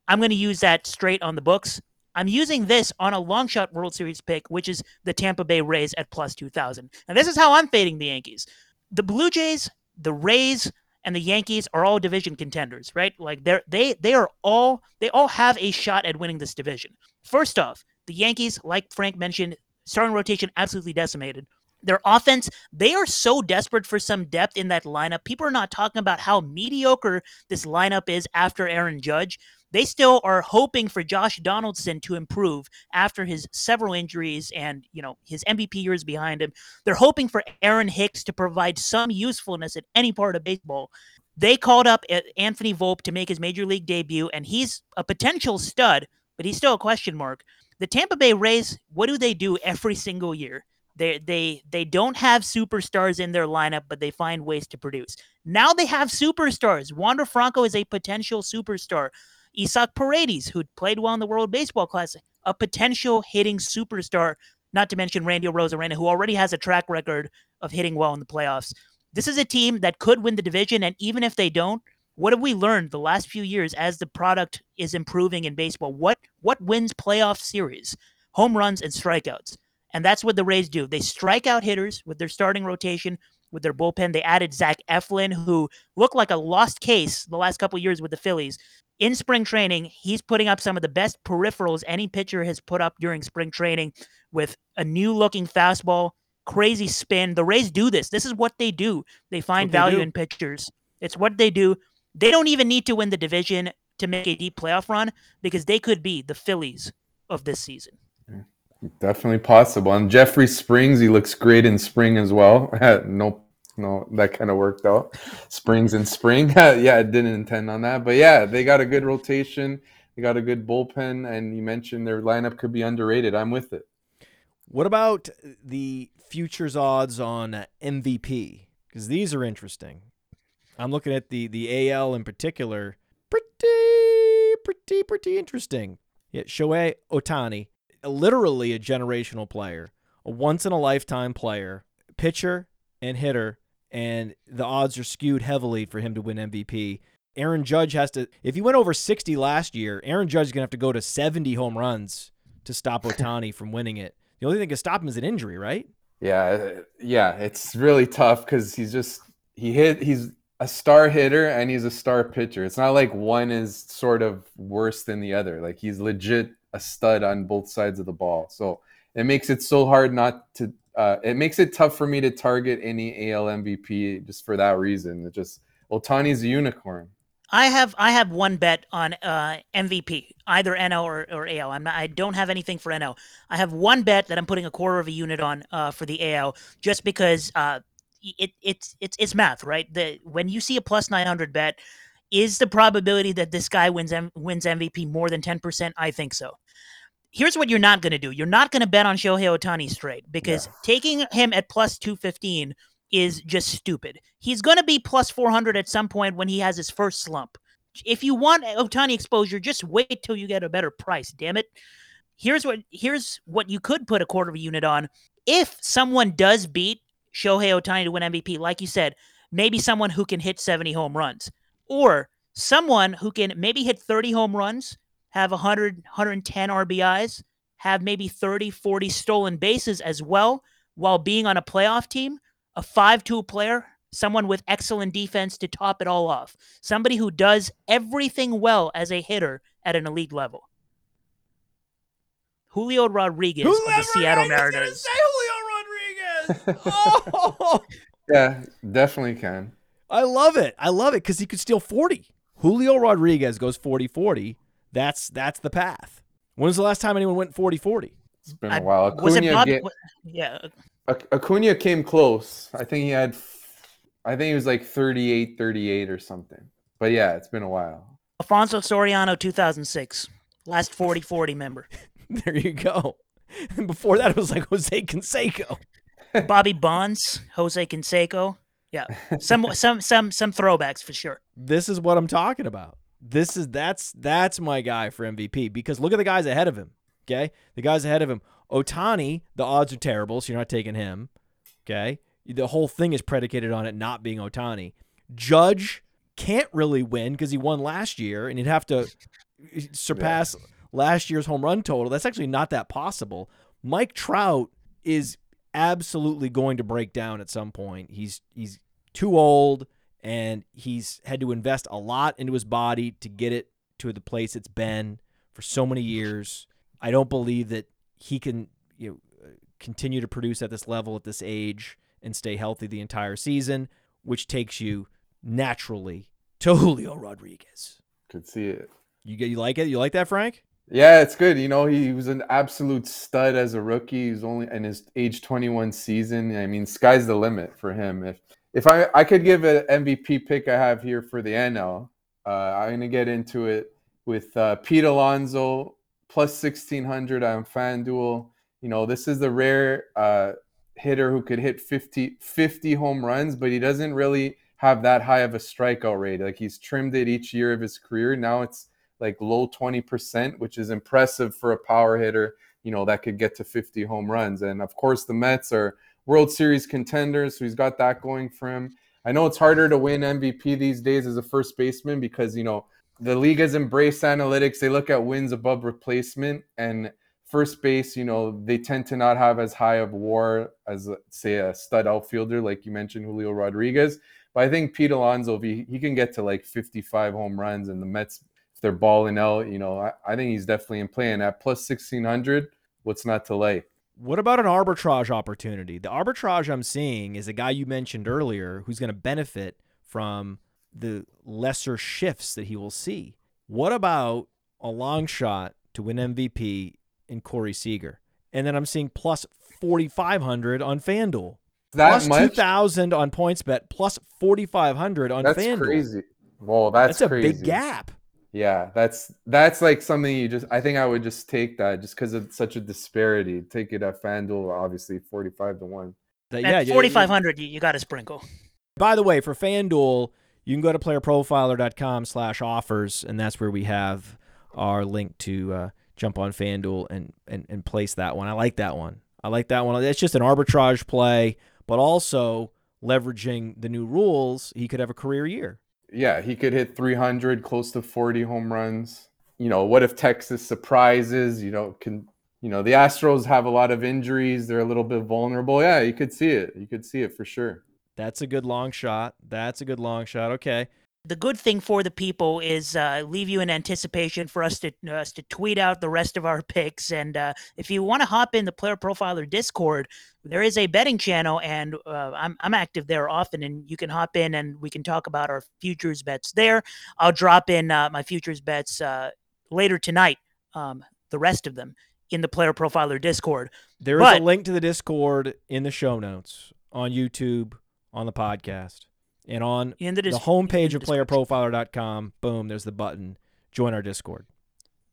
S3: I'm going to use that straight on the books. I'm using this on a long shot World Series pick, which is the Tampa Bay Rays at plus 2,000. And this is how I'm fading the Yankees. The Blue Jays, the Rays, and the Yankees are all division contenders, right? Like they're they they are all they all have a shot at winning this division. First off, the Yankees, like Frank mentioned, starting rotation absolutely decimated. Their offense, they are so desperate for some depth in that lineup. People are not talking about how mediocre this lineup is after Aaron Judge. They still are hoping for Josh Donaldson to improve after his several injuries and, you know, his MVP years behind him. They're hoping for Aaron Hicks to provide some usefulness at any part of baseball. They called up Anthony Volpe to make his major league debut, and he's a potential stud, but he's still a question mark. The Tampa Bay Rays, what do they do every single year? They they they don't have superstars in their lineup, but they find ways to produce. Now they have superstars. Wander Franco is a potential superstar. Isaac Paredes, who played well in the World Baseball Classic, a potential hitting superstar. Not to mention Randy Arozarena, who already has a track record of hitting well in the playoffs. This is a team that could win the division, and even if they don't, what have we learned the last few years as the product is improving in baseball? What what wins playoff series? Home runs and strikeouts. And that's what the Rays do. They strike out hitters with their starting rotation, with their bullpen. They added Zach Eflin, who looked like a lost case the last couple years with the Phillies. In spring training, he's putting up some of the best peripherals any pitcher has put up during spring training with a new looking fastball, crazy spin. The Rays do this. This is what they do. They find value in pitchers. It's what they do. They don't even need to win the division to make a deep playoff run because they could be the Phillies of this season.
S2: Definitely possible. And Jeffrey Springs, he looks great in spring as well. no, no, that kind of worked out. Springs in spring. yeah, I didn't intend on that. But yeah, they got a good rotation. They got a good bullpen. And you mentioned their lineup could be underrated. I'm with it.
S1: What about the futures odds on MVP? Because these are interesting. I'm looking at the the AL in particular. Pretty, pretty, pretty interesting. Yeah, Shohei Ohtani, literally a generational player, a once in a lifetime player, pitcher and hitter, and the odds are skewed heavily for him to win MVP. Aaron Judge has to, if he went over 60 last year, Aaron Judge is going to have to go to 70 home runs to stop Ohtani from winning it. The only thing that can stop him is an injury, right?
S2: Yeah, uh, yeah, it's really tough because he's just he hit he's a star hitter and he's a star pitcher. It's not like one is sort of worse than the other. Like he's legit a stud on both sides of the ball. So it makes it so hard not to. Uh, it makes it tough for me to target any AL MVP just for that reason. It just Ohtani's a unicorn.
S3: I have I have one bet on uh, MVP, either NL or, or AL. I'm not, I don't have anything for NL. I have one bet that I'm putting a quarter of a unit on uh, for the AL, just because uh, it, it's it's it's math, right? The when you see a plus 900 bet, is the probability that this guy wins M- wins MVP more than 10%? I think so here's what you're not going to do. You're not going to bet on Shohei Ohtani straight because yeah. taking him at plus 215 is just stupid. He's going to be plus 400 at some point when he has his first slump. If you want Ohtani exposure, just wait till you get a better price, damn it. Here's what here's what you could put a quarter of a unit on. If someone does beat Shohei Ohtani to win MVP, like you said, maybe someone who can hit 70 home runs or someone who can maybe hit 30 home runs have 100, 110 RBIs, have maybe 30, 40 stolen bases as well, while being on a playoff team, a 5 2 player, someone with excellent defense to top it all off, somebody who does everything well as a hitter at an elite level. Julio Rodriguez Whoever of the Seattle Mariners.
S1: Say Julio Rodriguez. oh.
S2: Yeah, definitely can.
S1: I love it. I love it because he could steal 40. Julio Rodriguez goes 40 40 that's that's the path. When was the last time anyone went 40-40?
S2: It's been a while. Acuna
S3: was it Bob, get, yeah.
S2: Acuna came close. I think he had I think he was like 38 38 or something. But yeah, it's been a while.
S3: Alfonso Soriano 2006. Last 40-40 member.
S1: there you go. And before that it was like Jose Canseco.
S3: Bobby Bonds, Jose Canseco. Yeah. Some some some some throwbacks for sure.
S1: This is what I'm talking about this is that's that's my guy for MVP because look at the guys ahead of him. Okay, the guys ahead of him. Ohtani, the odds are terrible, so you're not taking him. Okay, the whole thing is predicated on it not being Ohtani. Judge can't really win because he won last year, and he'd have to surpass yeah. last year's home run total. That's actually not that possible. Mike Trout is absolutely going to break down at some point. He's he's too old and he's had to invest a lot into his body to get it to the place it's been for so many years. I don't believe that he can you know continue to produce at this level at this age and stay healthy the entire season, which takes you naturally to Julio Rodriguez.
S2: Could see it.
S1: You get you like it? You like that, Frank?
S2: Yeah, it's good. You know, he was an absolute stud as a rookie. He's only in his age 21 season. I mean, sky's the limit for him. If if I I could give an MVP pick I have here for the NL, uh, I'm gonna get into it with uh, Pete Alonso plus 1600 on FanDuel. You know, this is the rare uh, hitter who could hit 50 50 home runs, but he doesn't really have that high of a strikeout rate. Like he's trimmed it each year of his career. Now it's like low 20%, which is impressive for a power hitter, you know, that could get to 50 home runs. And of course, the Mets are World Series contenders, so he's got that going for him. I know it's harder to win MVP these days as a first baseman because, you know, the league has embraced analytics. They look at wins above replacement and first base, you know, they tend to not have as high of war as say a stud outfielder like you mentioned Julio Rodriguez. But I think Pete Alonso, he, he can get to like 55 home runs and the Mets if they're balling out. You know, I, I think he's definitely in play. And at plus 1600, what's not to like?
S1: What about an arbitrage opportunity? The arbitrage I'm seeing is a guy you mentioned earlier who's going to benefit from the lesser shifts that he will see. What about a long shot to win MVP in Corey Seager? And then I'm seeing plus 4,500 on FanDuel.
S2: That
S1: plus
S2: much?
S1: 2,000 on PointsBet, plus 4,500 on
S2: That's
S1: FanDuel.
S2: That's crazy. Whoa, that's,
S1: That's a
S2: crazy.
S1: big gap.
S2: Yeah, that's that's like something you just. I think I would just take that just because of such a disparity. Take it at FanDuel, obviously forty-five to one.
S1: That-
S3: At
S1: yeah, you- you-
S3: 4,500, you, you got to sprinkle.
S1: By the way, for FanDuel, you can go to playerprofiler.com slash offers, and that's where we have our link to uh, jump on FanDuel and, and, and place that one. I like that one. I like that one. It's just an arbitrage play, but also leveraging the new rules, he could have a career year.
S2: Yeah, he could hit three hundred, close to forty home runs. You know, what if Texas surprises? You know, can you know the Astros have a lot of injuries? They're a little bit vulnerable. Yeah, you could see it. You could see it for sure.
S1: That's a good long shot. That's a good long shot. Okay.
S3: The good thing for the people is uh, leave you in anticipation for us to us to tweet out the rest of our picks. And uh, if you want to hop in the Player Profiler Discord, there is a betting channel, and uh, I'm I'm active there often, and you can hop in and we can talk about our futures bets there. I'll drop in uh, my futures bets uh, later tonight. Um, the rest of them in the Player Profiler Discord.
S1: There is a link to the Discord in the show notes on YouTube, on the podcast, and on
S3: In the,
S1: the homepage of playerprofiler.com. Boom, there's the button. Join our Discord.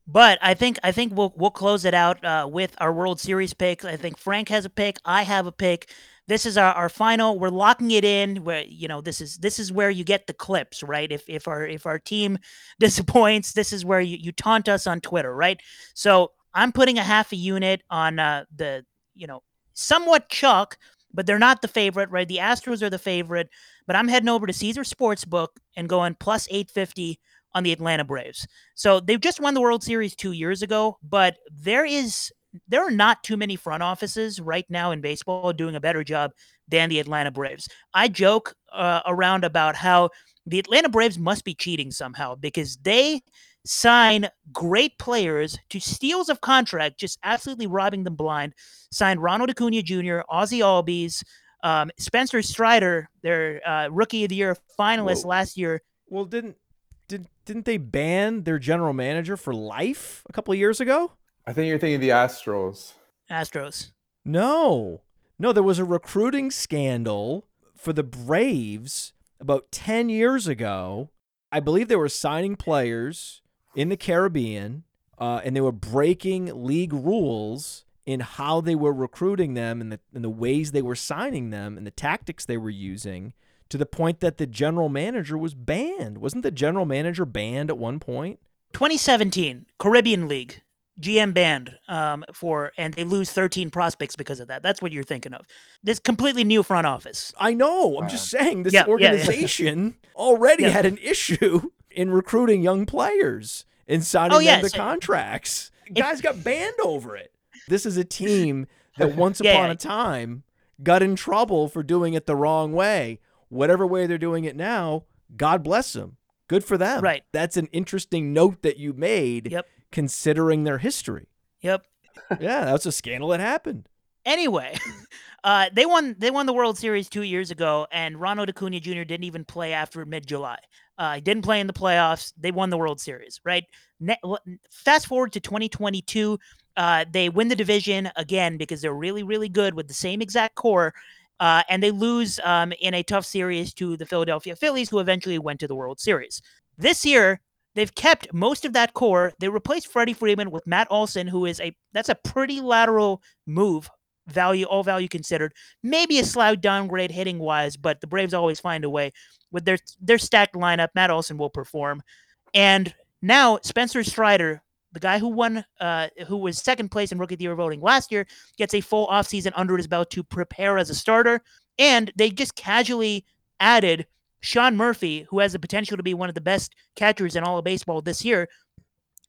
S3: But I think I think we'll we'll close it out uh, with our World Series picks. I think Frank has a pick. I have a pick. This is our, our final. We're locking it in. Where you know this is this is where you get the clips, right? If if our if our team disappoints, this is where you, you taunt us on Twitter, right? So I'm putting a half a unit on uh, the you know somewhat chalk, but they're not the favorite, right? The Astros are the favorite, but I'm heading over to Caesar Sportsbook and going plus 850 on the Atlanta Braves. So they've just won the World Series two years ago, but there is there are not too many front offices right now in baseball doing a better job than the Atlanta Braves. I joke uh, around about how the Atlanta Braves must be cheating somehow because they sign great players to steals of contract, just absolutely robbing them blind. Signed Ronald Acuna Jr., Ozzie Albies, um, Spencer Strider, their uh, Rookie of the Year finalist
S2: Whoa.
S3: last year.
S1: Well, didn't did didn't they ban their general manager for life a couple of years ago?
S2: I think you're thinking of the Astros.
S3: Astros.
S1: No. No, there was a recruiting scandal for the Braves about 10 years ago. I believe they were signing players in the Caribbean uh, and they were breaking league rules in how they were recruiting them and the, and the ways they were signing them and the tactics they were using to the point that the general manager was banned. Wasn't the general manager banned at one point?
S3: 2017 Caribbean League GM banned um, for, and they lose 13 prospects because of that. That's what you're thinking of. This completely new front office.
S1: I know. I'm just saying this
S3: Yeah, yeah, yeah.
S1: organization already
S3: Yeah.
S1: had an issue in recruiting young players and signing
S3: Oh,
S1: them to
S3: so-
S1: contracts. Guys got banned over it. This is a team that once
S3: Yeah,
S1: upon
S3: yeah.
S1: a time got in trouble for doing it the wrong way. Whatever way they're doing it now, God bless them. Good for them.
S3: Right.
S1: That's an interesting note that you made
S3: Yep.
S1: considering their history.
S3: Yep.
S1: Yeah, that's a scandal that happened.
S3: Anyway, uh, they won. They won the World Series two years ago, and Ronald Acuna Jr. didn't even play after mid July. Uh, he didn't play in the playoffs. They won the World Series, right? Ne- fast forward to 2022, uh, they win the division again because they're really, really good with the same exact core. Uh, and they lose um, in a tough series to the Philadelphia Phillies, who eventually went to the World Series. This year, they've kept most of that core. They replaced Freddie Freeman with Matt Olson, who is a that's a pretty lateral move, value all value considered. Maybe a slight downgrade hitting wise, but the Braves always find a way. With their their stacked lineup, Matt Olson will perform. And now Spencer Strider, the guy who won, uh, who was second place in Rookie of the Year voting last year, gets a full offseason under his belt to prepare as a starter. And they just casually added Sean Murphy, who has the potential to be one of the best catchers in all of baseball this year,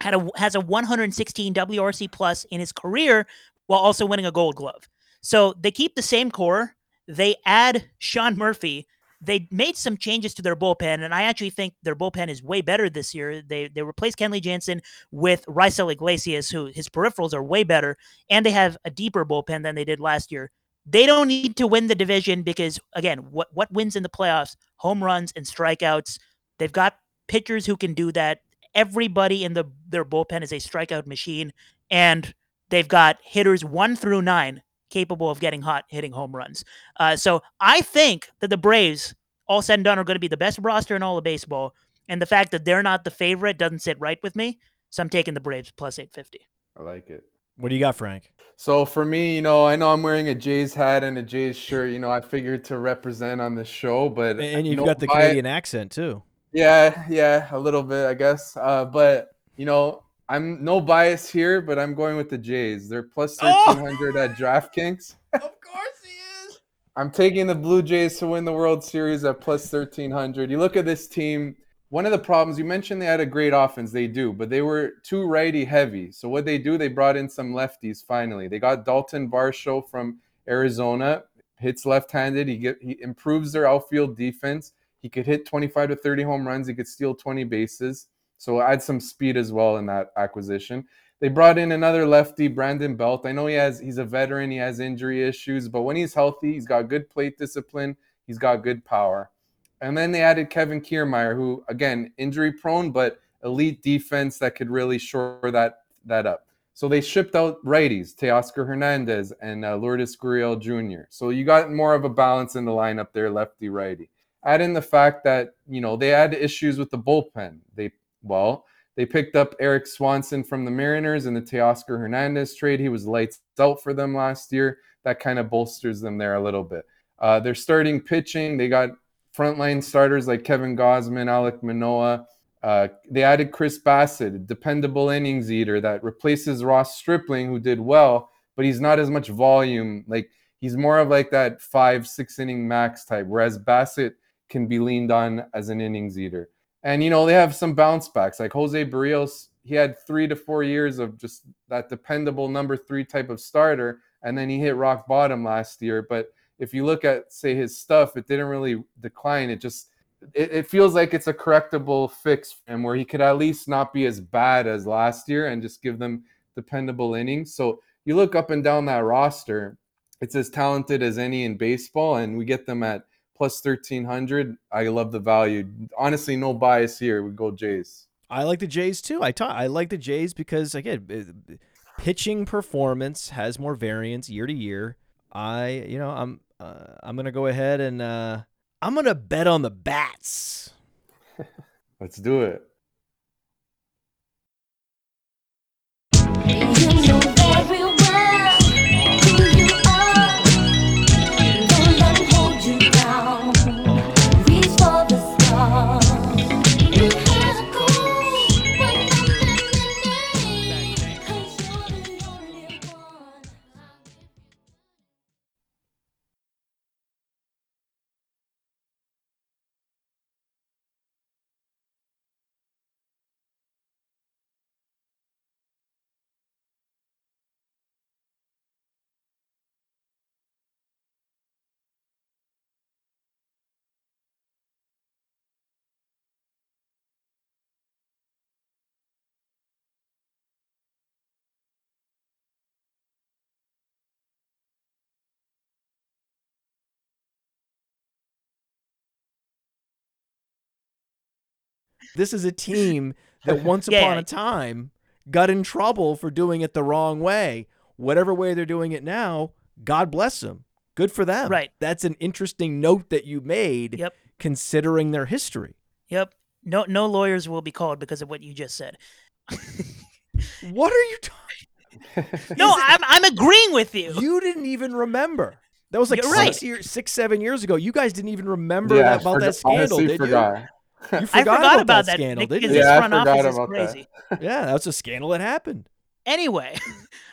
S3: had a has a 116 WRC plus in his career while also winning a Gold Glove. So they keep the same core. They add Sean Murphy, they made some changes to their bullpen, and I actually think their bullpen is way better this year. They they replaced Kenley Jansen with Raisel Iglesias, who his peripherals are way better, and they have a deeper bullpen than they did last year. They don't need to win the division because again, what what wins in the playoffs? Home runs and strikeouts. They've got pitchers who can do that. Everybody in the their bullpen is a strikeout machine, and they've got hitters one through nine capable of getting hot, hitting home runs. Uh, so I think that the Braves, all said and done, are going to be the best roster in all of baseball. And the fact that they're not the favorite doesn't sit right with me. So I'm taking the Braves plus 850.
S2: I like it.
S1: What do you got, Frank?
S2: So for me, you know, I know I'm wearing a Jays hat and a Jays shirt. You know, I figured to represent on the show, but
S1: and you've
S2: you know,
S1: got the
S2: my-
S1: Canadian accent too.
S2: Yeah, yeah, a little bit, I guess. Uh, but you know, I'm no bias here, but I'm going with the Jays. They're plus
S1: Oh!
S2: 1300 at DraftKings.
S1: Of course he is.
S2: I'm taking the Blue Jays to win the World Series at plus 1300. You look at this team, one of the problems you mentioned they had a great offense, they do, but they were too righty heavy. So what they do, they brought in some lefties finally. They got Dalton Varsho from Arizona, hits left-handed. He get he improves their outfield defense. He could hit 25 to 30 home runs, he could steal 20 bases. So add some speed as well in that acquisition. They brought in another lefty, Brandon Belt. I know he has he's a veteran, he has injury issues, but when he's healthy, he's got good plate discipline, he's got good power. And then they added Kevin Kiermaier, who again injury prone, but elite defense that could really shore that that up. So they shipped out righties, Teoscar Hernandez and uh, Lourdes Gurriel Jr. So you got more of a balance in the lineup there, lefty righty. Add in the fact that you know they had issues with the bullpen. They well, they picked up Erik Swanson from the Mariners in the Teoscar Hernandez trade. He was lights out for them last year. That kind of bolsters them there a little bit. Uh, they're starting pitching. They got frontline starters like Kevin Gausman, Alek Manoah. Uh, they added Chris Bassitt, a dependable innings eater that replaces Ross Stripling, who did well, but he's not as much volume. Like he's more of like that five, six inning max type, whereas Bassett can be leaned on as an innings eater. And you know, they have some bounce backs. Like Jose Berrios, he had three to four years of just that dependable number three type of starter, and then he hit rock bottom last year. But if you look at say his stuff, it didn't really decline. It just it, it feels like it's a correctable fix for him where he could at least not be as bad as last year and just give them dependable innings. So you look up and down that roster, it's as talented as any in baseball, and we get them at plus 1300 i love the value honestly no bias here we go jays
S1: I like the Jays too. I ta- I like the Jays because again, uh, pitching performance has more variance year to year. I, you know, I'm uh, I'm gonna go ahead and uh, I'm gonna bet on the bats.
S2: let's do it
S1: This is a team that once
S3: Yeah,
S1: upon a time got in trouble for doing it the wrong way. Whatever way they're doing it now, God bless them. Good for them.
S3: Right.
S1: That's an interesting note that you made
S3: Yep.
S1: considering their history.
S3: Yep. No no lawyers will be called because of what you just said.
S1: What are you talking?
S3: No, I'm I'm agreeing with you.
S1: You didn't even remember. That was like
S3: You're
S1: six
S3: right.
S1: years, six, seven years ago. You guys didn't even remember
S2: yeah,
S1: that, about
S2: forgot-
S1: that scandal,
S2: honestly
S1: did
S2: forgot.
S1: you? You
S3: I
S1: forgot,
S3: forgot about
S1: that,
S3: that
S1: scandal,
S3: Nick,
S1: didn't you?
S2: Yeah, I
S3: front
S2: forgot
S3: office is
S2: about that.
S3: crazy.
S1: Yeah, that's a scandal that happened.
S3: Anyway,